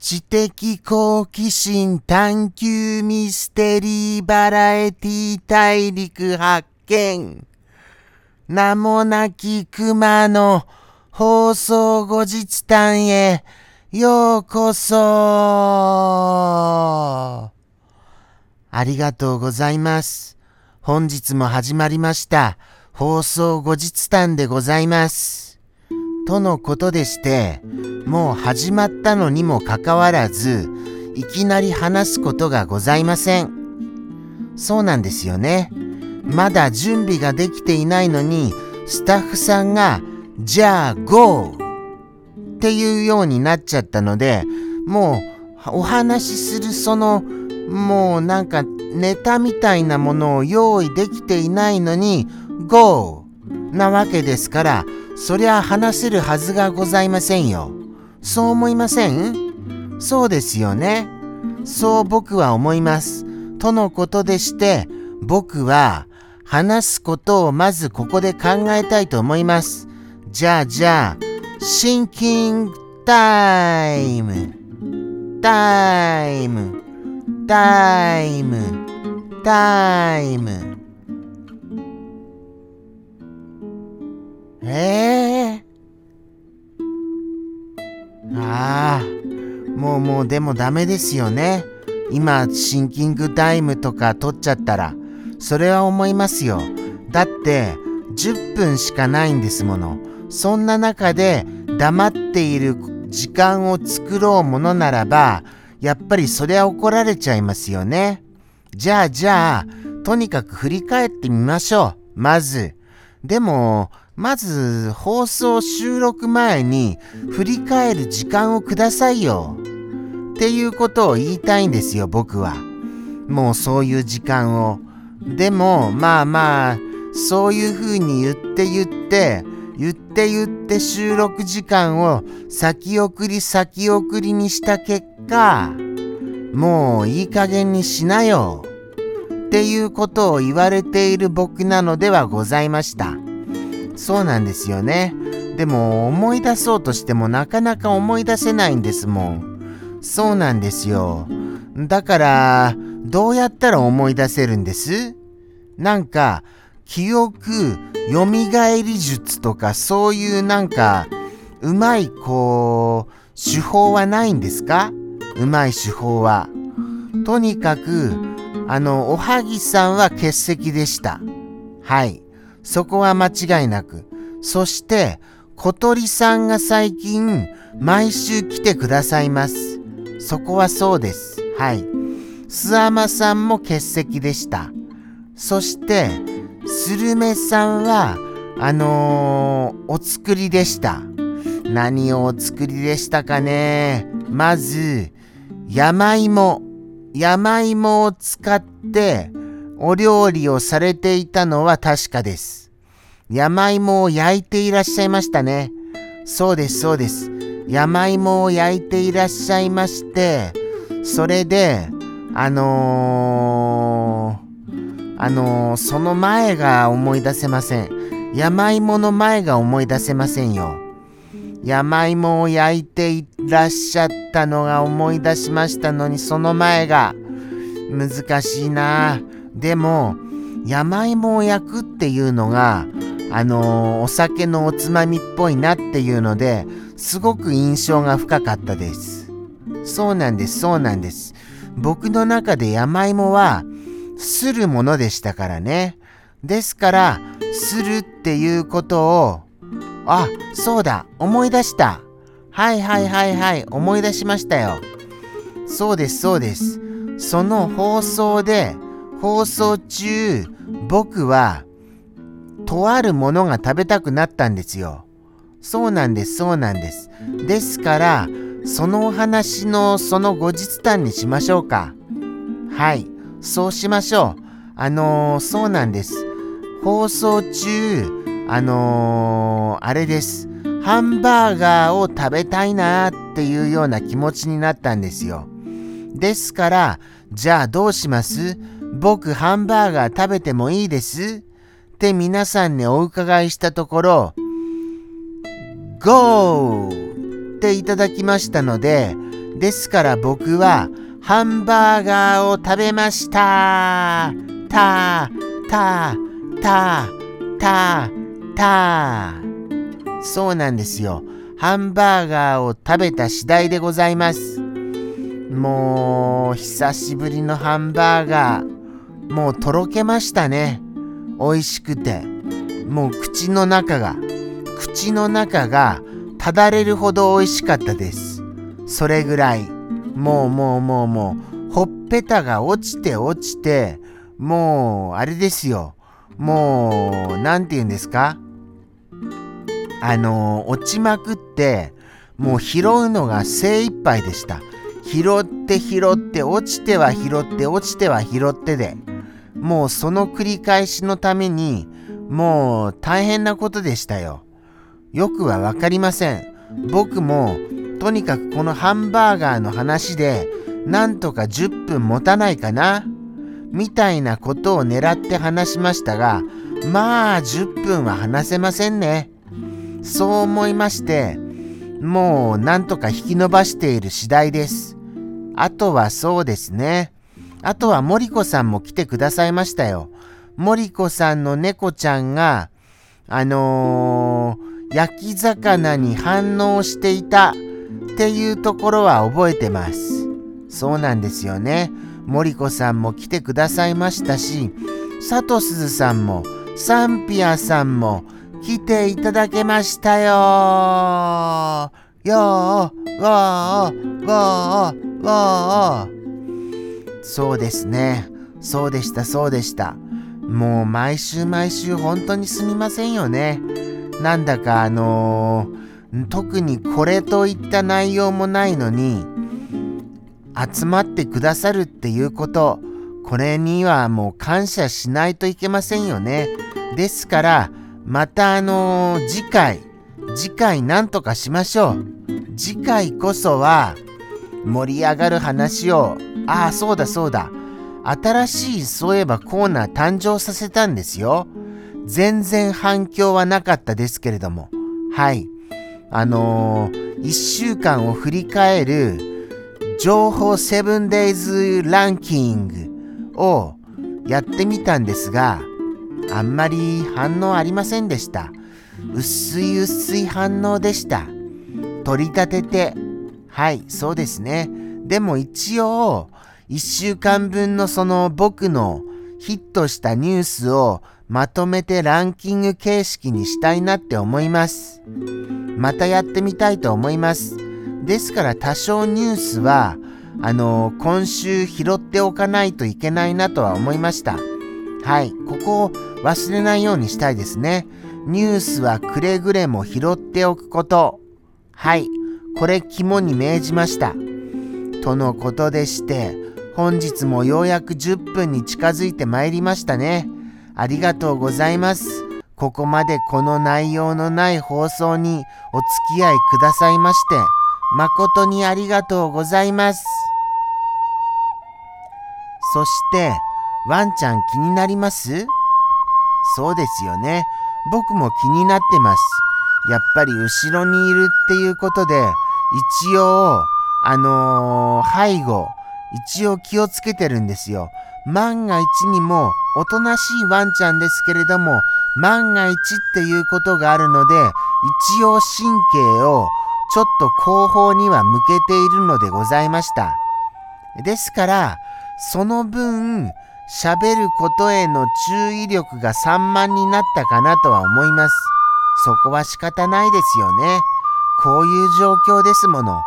知的好奇心探求ミステリーバラエティ大陸発見。名もなき熊の放送後日談へようこそ。ありがとうございます。本日も始まりました放送後日談でございます。とのことでして、もう始まったのにもかかわらず、いきなり話すことがございません。そうなんですよね。まだ準備ができていないのに、スタッフさんが、じゃあ、GO! っていうようになっちゃったので、もう、お話しするその、もうなんかネタみたいなものを用意できていないのに、GO! なわけですから、そりゃ話せるはずがございませんよ。そう思いません？そうですよね。そう僕は思います。とのことでして、僕は話すことをまずここで考えたいと思います。じゃあじゃあ、シンキングタイム。タイム。タイム。タイム。えー、ああ、もうもうでもダメですよね。今、シンキングタイムとか取っちゃったら、それは思いますよ。だって、10分しかないんですもの。そんな中で黙っている時間を作ろうものならば、やっぱりそれは怒られちゃいますよね。じゃあじゃあ、とにかく振り返ってみましょう。まず。でも、まず放送収録前に振り返る時間をくださいよ。っていうことを言いたいんですよ、僕は。もうそういう時間を。でも、まあまあ、そういう風に言って言って、言って言って収録時間を先送り先送りにした結果、もういい加減にしなよ。っていうことを言われている僕なのではございました。そうなんですよね。でも思い出そうとしてもなかなか思い出せないんですもん。そうなんですよ。だから、どうやったら思い出せるんです？なんか、記憶、蘇り術とかそういうなんか、うまいこう、手法はないんですか？うまい手法は。とにかく、あの、おはぎさんは欠席でした。はい。そこは間違いなく。そして、小鳥さんが最近、毎週来てくださいます。そこはそうです。はい。スアマさんも欠席でした。そして、スルメさんは、あのー、お作りでした。何をお作りでしたかね。まず、山芋。山芋を使って、お料理をされていたのは確かです。山芋を焼いていらっしゃいましたね。そうです、そうです。山芋を焼いていらっしゃいまして、それで、あのー、あのー、その前が思い出せません。山芋の前が思い出せませんよ。山芋を焼いていらっしゃったのが思い出しましたのに、その前が難しいなぁ。でも、山芋を焼くっていうのが、あのー、お酒のおつまみっぽいなっていうので、すごく印象が深かったです。そうなんです、そうなんです。僕の中で山芋は、するものでしたからね。ですから、するっていうことを、あ、そうだ、思い出した。はいはいはいはい、思い出しましたよ。そうです、そうです。その放送で、放送中、僕は、とあるものが食べたくなったんですよ。そうなんです、そうなんです。ですから、そのお話のその後日談にしましょうか。はい、そうしましょう。あのー、そうなんです。放送中、あのー、あれです。ハンバーガーを食べたいなーっていうような気持ちになったんですよ。ですから、じゃあどうします？僕ハンバーガー食べてもいいです？って皆さんにお伺いしたところ、GO! っていただきましたので、ですから僕はハンバーガーを食べました。た、た、た、た、た。そうなんですよ。ハンバーガーを食べた次第でございます。もう、久しぶりのハンバーガー。もうとろけましたね。美味しくて。もう口の中が、口の中がただれるほど美味しかったです。それぐらい。もうもうもうもう、ほっぺたが落ちて落ちて、もう、あれですよ。もう、なんて言うんですか？あの、落ちまくって、もう拾うのが精一杯でした。拾って拾って落ちては拾って落ちては拾ってで、もうその繰り返しのために、もう大変なことでしたよ。よくはわかりません。僕も、とにかくこのハンバーガーの話で、なんとか10分持たないかなみたいなことを狙って話しましたが、まあ10分は話せませんね。そう思いまして、もうなんとか引き伸ばしている次第です。あとはそうですね。あとは森子さんも来てくださいましたよ。森子さんの猫ちゃんが、あのー、焼き魚に反応していたっていうところは覚えてます。そうなんですよね。森子さんも来てくださいましたし、佐藤鈴さんも、サンピアさんも来ていただけましたよよー、わー、わー、わあそうですね。そうでしたそうでした。もう毎週毎週本当にすみませんよね。なんだかあのー、特にこれといった内容もないのに集まってくださるっていうことこれにはもう感謝しないといけませんよね。ですからまたあのー、次回次回なんとかしましょう。次回こそは盛り上がる話を、ああ、そうだそうだ。新しいそういえばコーナー誕生させたんですよ。全然反響はなかったですけれども。はい。あのー、1週間を振り返る情報 7days ランキングをやってみたんですが、あんまり反応ありませんでした。薄い薄い反応でした。取り立ててはい、そうですね。でも一応、1週間分のその僕のヒットしたニュースをまとめてランキング形式にしたいなって思います。またやってみたいと思います。ですから多少ニュースは、あの今週拾っておかないといけないなとは思いました。はい、ここを忘れないようにしたいですね。ニュースはくれぐれも拾っておくこと。はい。これ肝に銘じました。とのことでして、本日もようやく10分に近づいてまいりましたね。ありがとうございます。ここまでこの内容のない放送にお付き合いくださいまして、誠にありがとうございます。そして、ワンちゃん気になります？そうですよね。僕も気になってます。やっぱり後ろにいるっていうことで、一応、あのー、背後、一応気をつけてるんですよ。万が一にも、おとなしいワンちゃんですけれども、万が一っていうことがあるので、一応神経をちょっと後方には向けているのでございました。ですから、その分、喋ることへの注意力が散漫になったかなとは思います。そこは仕方ないですよね。こういう状況ですもの。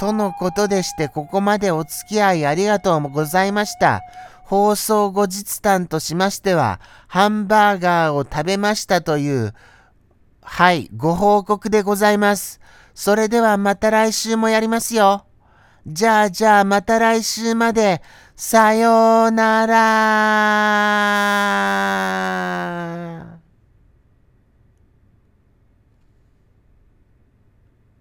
とのことでして、ここまでお付き合いありがとうございました。放送後日談としましては、ハンバーガーを食べましたという、はい、ご報告でございます。それではまた来週もやりますよ。じゃあじゃあまた来週まで。さようなら